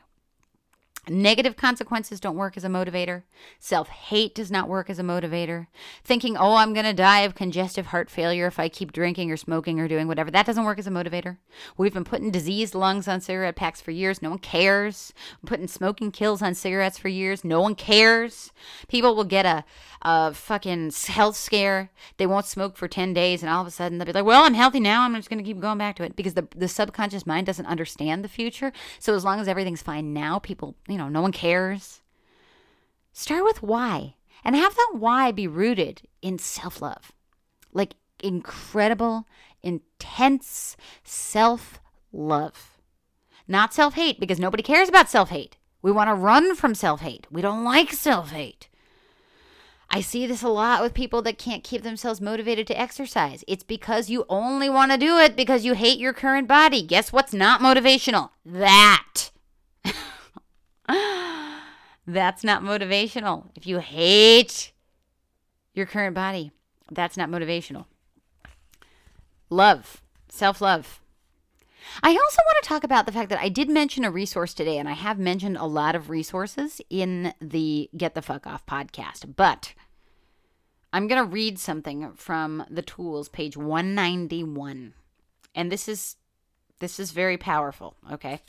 Negative consequences don't work as a motivator. Self hate does not work as a motivator. Thinking, oh, I'm going to die of congestive heart failure if I keep drinking or smoking or doing whatever, that doesn't work as a motivator. We've been putting diseased lungs on cigarette packs for years. No one cares. Putting smoking kills on cigarettes for years. No one cares. People will get a, a fucking health scare. They won't smoke for 10 days, and all of a sudden they'll be like, well, I'm healthy now. I'm just going to keep going back to it because the, the subconscious mind doesn't understand the future. So as long as everything's fine now, people you know, no one cares. Start with why and have that why be rooted in self love. Like incredible, intense self love. Not self hate, because nobody cares about self hate. We want to run from self hate. We don't like self hate. I see this a lot with people that can't keep themselves motivated to exercise. It's because you only want to do it because you hate your current body. Guess what's not motivational? That. that's not motivational. If you hate your current body, that's not motivational. Love, self love. I also want to talk about the fact that I did mention a resource today, and I have mentioned a lot of resources in the Get the Fuck Off podcast, but I'm going to read something from the tools, page 191. And this is this is very powerful, okay?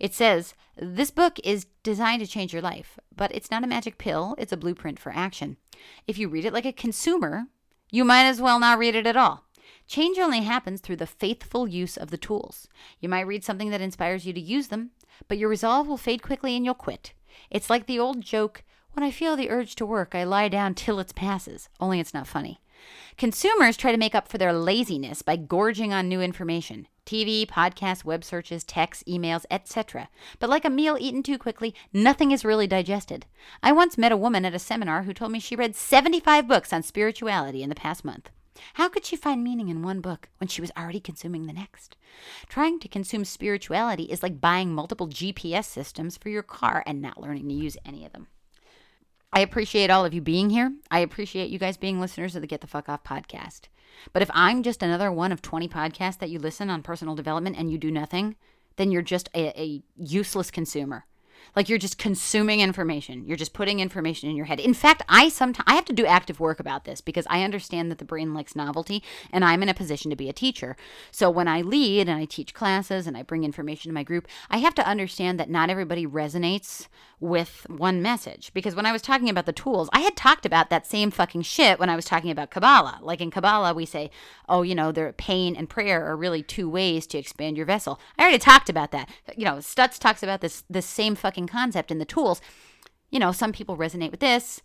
It says, This book is designed to change your life, but it's not a magic pill, it's a blueprint for action. If you read it like a consumer, you might as well not read it at all. Change only happens through the faithful use of the tools. You might read something that inspires you to use them, but your resolve will fade quickly and you'll quit. It's like the old joke when I feel the urge to work, I lie down till it passes, only it's not funny. Consumers try to make up for their laziness by gorging on new information. TV, podcasts, web searches, texts, emails, etc. But like a meal eaten too quickly, nothing is really digested. I once met a woman at a seminar who told me she read 75 books on spirituality in the past month. How could she find meaning in one book when she was already consuming the next? Trying to consume spirituality is like buying multiple GPS systems for your car and not learning to use any of them. I appreciate all of you being here. I appreciate you guys being listeners of the Get the Fuck Off podcast. But if I'm just another one of 20 podcasts that you listen on personal development and you do nothing, then you're just a, a useless consumer. Like you're just consuming information. You're just putting information in your head. In fact, I sometimes I have to do active work about this because I understand that the brain likes novelty and I'm in a position to be a teacher. So when I lead and I teach classes and I bring information to my group, I have to understand that not everybody resonates with one message because when I was talking about the tools, I had talked about that same fucking shit when I was talking about Kabbalah. Like in Kabbalah, we say, "Oh, you know, their pain and prayer are really two ways to expand your vessel." I already talked about that. You know, Stutz talks about this the same fucking fucking concept in the tools. You know, some people resonate with this.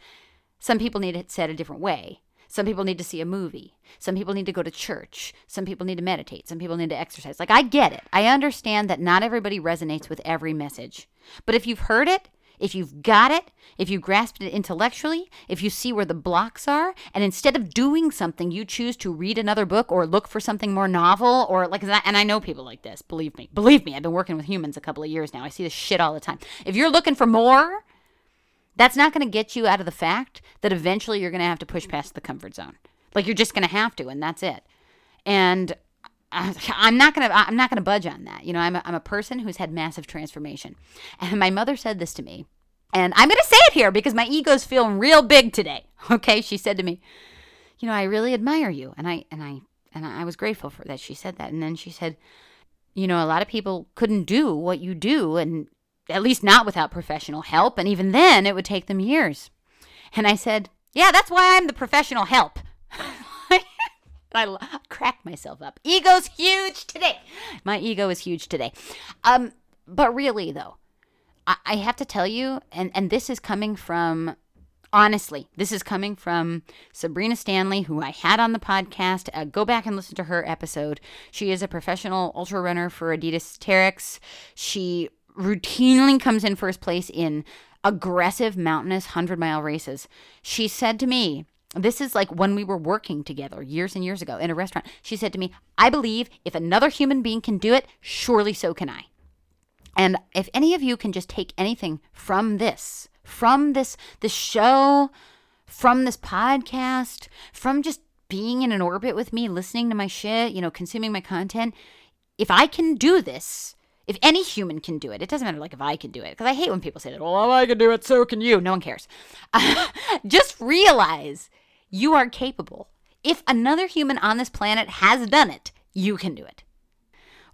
Some people need it said a different way. Some people need to see a movie. Some people need to go to church. Some people need to meditate. Some people need to exercise. Like, I get it. I understand that not everybody resonates with every message. But if you've heard it if you've got it, if you grasped it intellectually, if you see where the blocks are, and instead of doing something, you choose to read another book or look for something more novel or like that. And I know people like this, believe me. Believe me, I've been working with humans a couple of years now. I see this shit all the time. If you're looking for more, that's not going to get you out of the fact that eventually you're going to have to push past the comfort zone. Like you're just going to have to, and that's it. And I'm not gonna I'm not gonna budge on that. You know, I'm a, I'm a person who's had massive transformation, and my mother said this to me, and I'm gonna say it here because my ego's feeling real big today. Okay, she said to me, you know, I really admire you, and I and I and I was grateful for that she said that, and then she said, you know, a lot of people couldn't do what you do, and at least not without professional help, and even then, it would take them years. And I said, yeah, that's why I'm the professional help. I crack myself up. Ego's huge today. My ego is huge today. Um, but really though, I, I have to tell you, and and this is coming from honestly, this is coming from Sabrina Stanley, who I had on the podcast. Uh, go back and listen to her episode. She is a professional ultra runner for Adidas Terrex. She routinely comes in first place in aggressive mountainous 100 mile races. She said to me, this is like when we were working together years and years ago in a restaurant. She said to me, I believe if another human being can do it, surely so can I. And if any of you can just take anything from this, from this this show, from this podcast, from just being in an orbit with me, listening to my shit, you know, consuming my content, if I can do this, if any human can do it, it doesn't matter like if I can do it, because I hate when people say that, oh, well, I can do it, so can you. No one cares. just realize you are capable. If another human on this planet has done it, you can do it.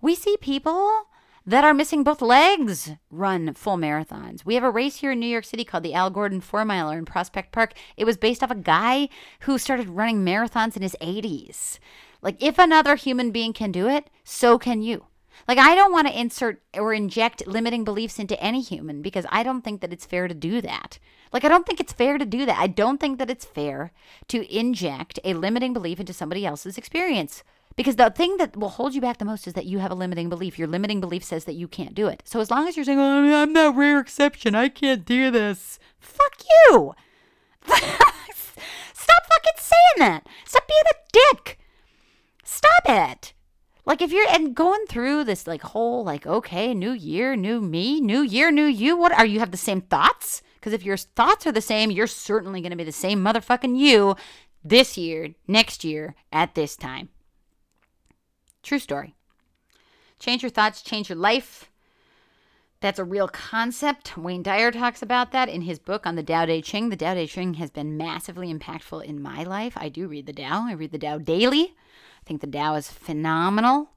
We see people that are missing both legs run full marathons. We have a race here in New York City called the Al Gordon Four Miler in Prospect Park. It was based off a guy who started running marathons in his 80s. Like, if another human being can do it, so can you. Like, I don't want to insert or inject limiting beliefs into any human because I don't think that it's fair to do that. Like, I don't think it's fair to do that. I don't think that it's fair to inject a limiting belief into somebody else's experience. Because the thing that will hold you back the most is that you have a limiting belief. Your limiting belief says that you can't do it. So as long as you're saying, oh, I'm that rare exception, I can't do this, fuck you. Stop fucking saying that. Stop being a dick. Stop it. Like if you're and going through this like whole like okay, new year, new me, new year, new you. What are you have the same thoughts? Because if your thoughts are the same, you're certainly going to be the same motherfucking you this year, next year, at this time. True story. Change your thoughts, change your life. That's a real concept. Wayne Dyer talks about that in his book on the Tao Te Ching. The Tao Te Ching has been massively impactful in my life. I do read the Tao. I read the Tao daily. I think the Tao is phenomenal.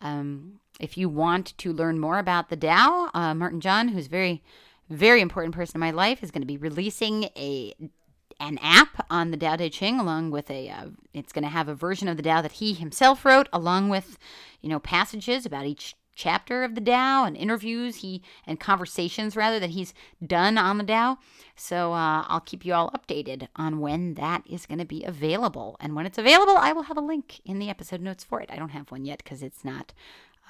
Um, if you want to learn more about the Tao, uh, Martin John, who's very very important person in my life, is going to be releasing a an app on the Tao Te Ching, along with a. Uh, it's going to have a version of the Tao that he himself wrote, along with, you know, passages about each chapter of the Tao and interviews he and conversations rather that he's done on the Tao. So uh, I'll keep you all updated on when that is going to be available. And when it's available, I will have a link in the episode notes for it. I don't have one yet because it's not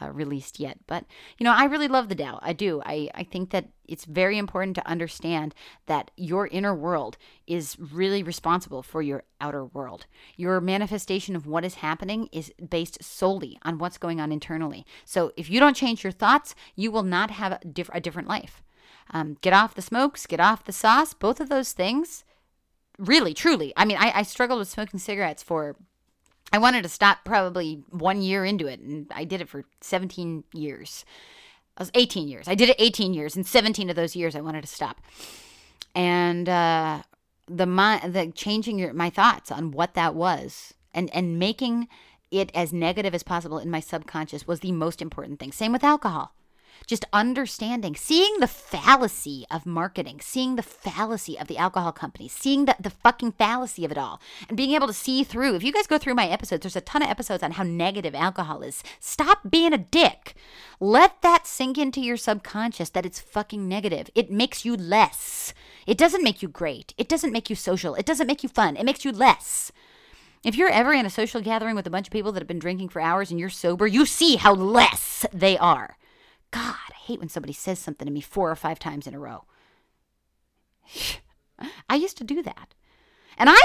uh, released yet. But, you know, I really love the Tao. I do. I, I think that it's very important to understand that your inner world is really responsible for your outer world. Your manifestation of what is happening is based solely on what's going on internally. So if you don't change your thoughts, you will not have a, diff- a different life. Um, get off the smokes, get off the sauce, both of those things. Really, truly. I mean, I, I struggled with smoking cigarettes for I wanted to stop probably one year into it, and I did it for 17 years. I was 18 years. I did it 18 years, and 17 of those years I wanted to stop. And uh, the my, the changing your, my thoughts on what that was, and and making it as negative as possible in my subconscious was the most important thing. Same with alcohol just understanding, seeing the fallacy of marketing, seeing the fallacy of the alcohol companies, seeing the, the fucking fallacy of it all, and being able to see through. If you guys go through my episodes, there's a ton of episodes on how negative alcohol is. Stop being a dick. Let that sink into your subconscious that it's fucking negative. It makes you less. It doesn't make you great. It doesn't make you social. It doesn't make you fun. It makes you less. If you're ever in a social gathering with a bunch of people that have been drinking for hours and you're sober, you see how less they are. God, I hate when somebody says something to me four or five times in a row. I used to do that. And I'm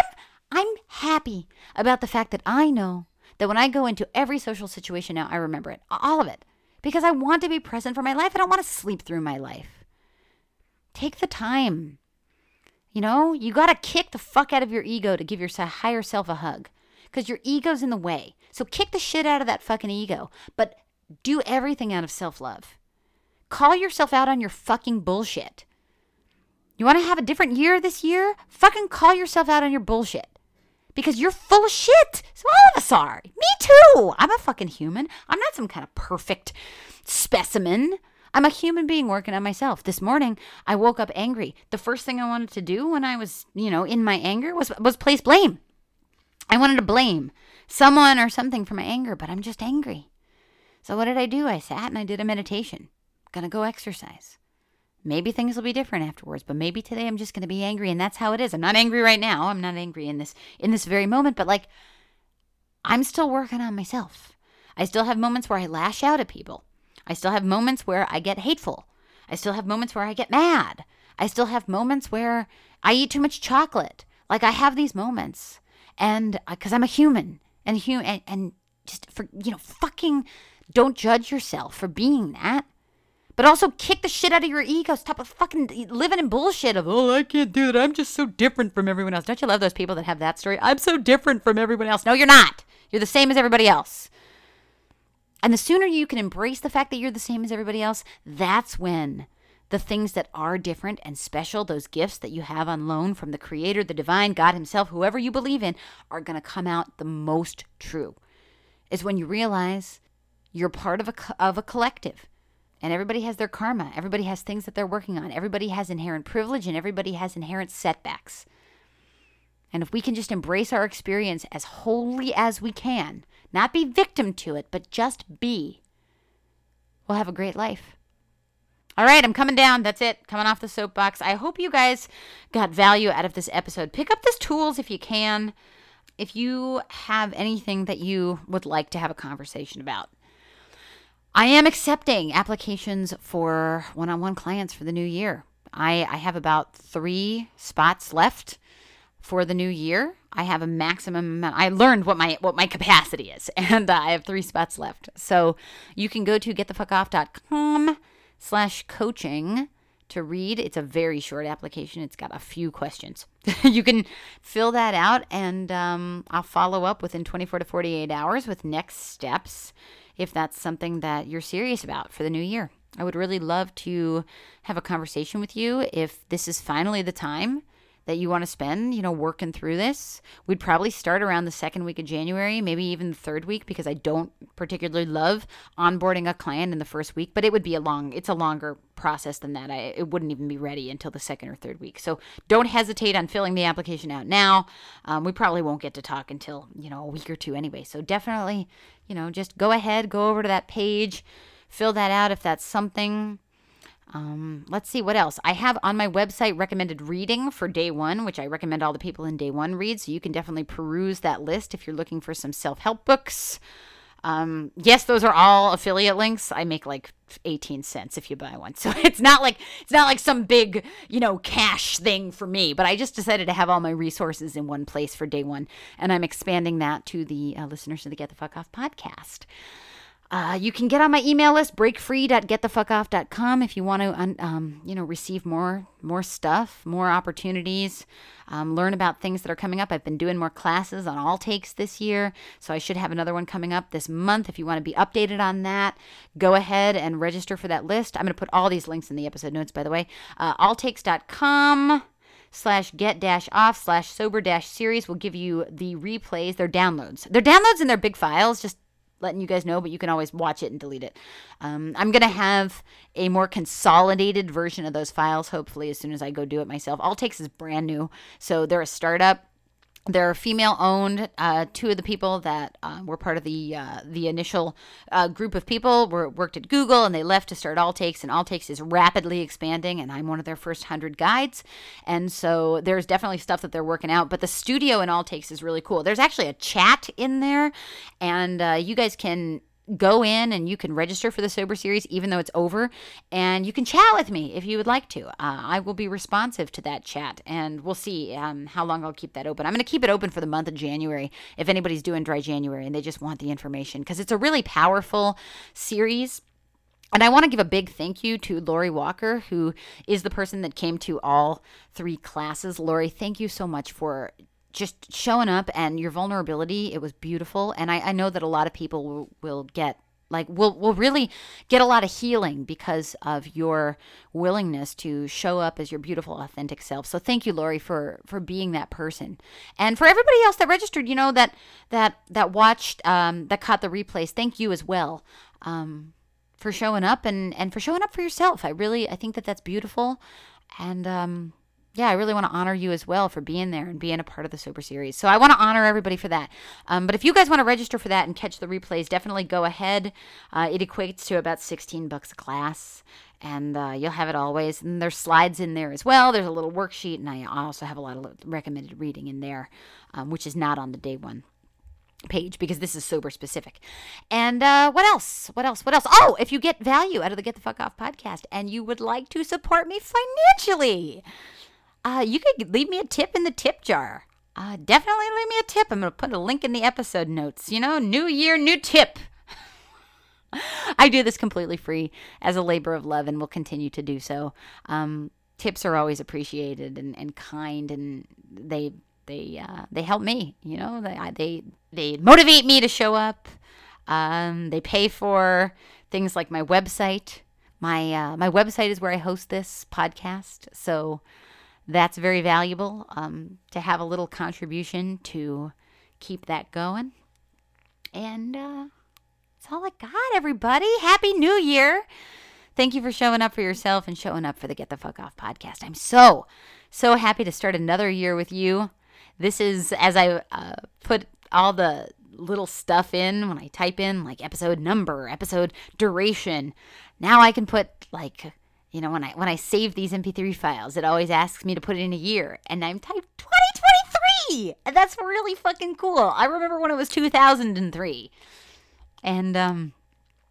I'm happy about the fact that I know that when I go into every social situation now, I remember it, all of it, because I want to be present for my life. I don't want to sleep through my life. Take the time. You know, you got to kick the fuck out of your ego to give your higher self a hug because your ego's in the way. So kick the shit out of that fucking ego, but do everything out of self love. Call yourself out on your fucking bullshit. You want to have a different year this year? Fucking call yourself out on your bullshit. Because you're full of shit. So all of us are. Me too. I'm a fucking human. I'm not some kind of perfect specimen. I'm a human being working on myself. This morning, I woke up angry. The first thing I wanted to do when I was, you know, in my anger was was place blame. I wanted to blame someone or something for my anger, but I'm just angry. So what did I do? I sat and I did a meditation. Gonna go exercise. Maybe things will be different afterwards, but maybe today I'm just gonna be angry and that's how it is. I'm not angry right now. I'm not angry in this in this very moment, but like I'm still working on myself. I still have moments where I lash out at people. I still have moments where I get hateful. I still have moments where I get mad. I still have moments where I eat too much chocolate. Like I have these moments and uh, because I'm a human and human and, and just for you know fucking don't judge yourself for being that. But also kick the shit out of your ego. Stop fucking living in bullshit of oh i can't do that. I'm just so different from everyone else. Don't you love those people that have that story? I'm so different from everyone else. No you're not. You're the same as everybody else. And the sooner you can embrace the fact that you're the same as everybody else that's when the things that are different and special, those gifts that you have on loan from the Creator, the Divine, God Himself, whoever you believe in, are going to come out the most true. Is when you realize you're part of a, of a collective and everybody has their karma. Everybody has things that they're working on. Everybody has inherent privilege and everybody has inherent setbacks. And if we can just embrace our experience as wholly as we can, not be victim to it, but just be, we'll have a great life. All right, I'm coming down. That's it. Coming off the soapbox. I hope you guys got value out of this episode. Pick up these tools if you can. If you have anything that you would like to have a conversation about, I am accepting applications for one on one clients for the new year. I, I have about three spots left for the new year. I have a maximum amount. I learned what my what my capacity is, and uh, I have three spots left. So you can go to getthefuckoff.com slash coaching to read. It's a very short application. It's got a few questions. you can fill that out, and um, I'll follow up within 24 to 48 hours with next steps if that's something that you're serious about for the new year. I would really love to have a conversation with you if this is finally the time that you want to spend, you know, working through this. We'd probably start around the second week of January, maybe even the third week, because I don't particularly love onboarding a client in the first week. But it would be a long, it's a longer process than that. I it wouldn't even be ready until the second or third week. So don't hesitate on filling the application out now. Um, we probably won't get to talk until you know a week or two anyway. So definitely, you know, just go ahead, go over to that page, fill that out if that's something um, let's see what else. I have on my website recommended reading for day one, which I recommend all the people in day one read. So you can definitely peruse that list if you're looking for some self help books. Um, yes, those are all affiliate links. I make like 18 cents if you buy one. So it's not like it's not like some big, you know, cash thing for me, but I just decided to have all my resources in one place for day 1 and I'm expanding that to the uh, listeners of the Get the Fuck Off podcast. Uh, you can get on my email list, breakfree.getthefuckoff.com, if you want to, um, you know, receive more more stuff, more opportunities, um, learn about things that are coming up. I've been doing more classes on all takes this year, so I should have another one coming up this month. If you want to be updated on that, go ahead and register for that list. I'm going to put all these links in the episode notes, by the way. Uh, alltakes.com slash get dash off slash sober dash series will give you the replays. They're downloads. They're downloads and they're big files. Just letting you guys know, but you can always watch it and delete it. Um, I'm going to have a more consolidated version of those files, hopefully, as soon as I go do it myself. All Takes is brand new. So they're a startup they're female owned. Uh, two of the people that uh, were part of the uh, the initial uh, group of people were worked at Google, and they left to start All Takes. And All Takes is rapidly expanding, and I'm one of their first hundred guides. And so there's definitely stuff that they're working out. But the studio in All Takes is really cool. There's actually a chat in there, and uh, you guys can go in and you can register for the sober series even though it's over and you can chat with me if you would like to. Uh, i will be responsive to that chat and we'll see um, how long i'll keep that open. I'm going to keep it open for the month of january if anybody's doing dry january and they just want the information because it's a really powerful series. And I want to give a big thank you to Lori Walker, who is the person that came to all three classes. Lori, thank you so much for just showing up and your vulnerability, it was beautiful. And I, I know that a lot of people will, will get like will will really get a lot of healing because of your willingness to show up as your beautiful authentic self. So thank you lori for for being that person. And for everybody else that registered you know that that that watched um, that caught the replays thank you as well um, for showing up and and for showing up for yourself. I really i think that that's beautiful. And um yeah, I really want to honor you as well for being there and being a part of the Sober Series. So I want to honor everybody for that. Um, but if you guys want to register for that and catch the replays, definitely go ahead. Uh, it equates to about 16 bucks a class, and uh, you'll have it always. And there's slides in there as well. There's a little worksheet, and I also have a lot of recommended reading in there, um, which is not on the day one page because this is sober specific. And uh, what else? What else? What else? Oh, if you get value out of the Get the Fuck Off podcast and you would like to support me financially uh, you could leave me a tip in the tip jar. Uh, definitely leave me a tip. I'm going to put a link in the episode notes. You know, new year, new tip. I do this completely free as a labor of love and will continue to do so. Um, tips are always appreciated and, and kind, and they they uh, they help me. You know, they they they motivate me to show up. Um, they pay for things like my website. My uh, my website is where I host this podcast. So that's very valuable um, to have a little contribution to keep that going. And uh, that's all I got, everybody. Happy New Year. Thank you for showing up for yourself and showing up for the Get the Fuck Off podcast. I'm so, so happy to start another year with you. This is, as I uh, put all the little stuff in when I type in like episode number, episode duration, now I can put like you know, when I when I save these MP3 files, it always asks me to put it in a year, and I'm typed 2023, and that's really fucking cool. I remember when it was 2003, and um,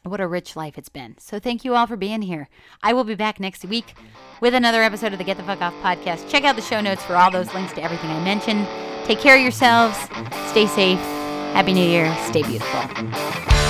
what a rich life it's been. So thank you all for being here. I will be back next week with another episode of the Get the Fuck Off podcast. Check out the show notes for all those links to everything I mentioned. Take care of yourselves. Stay safe. Happy New Year. Stay beautiful.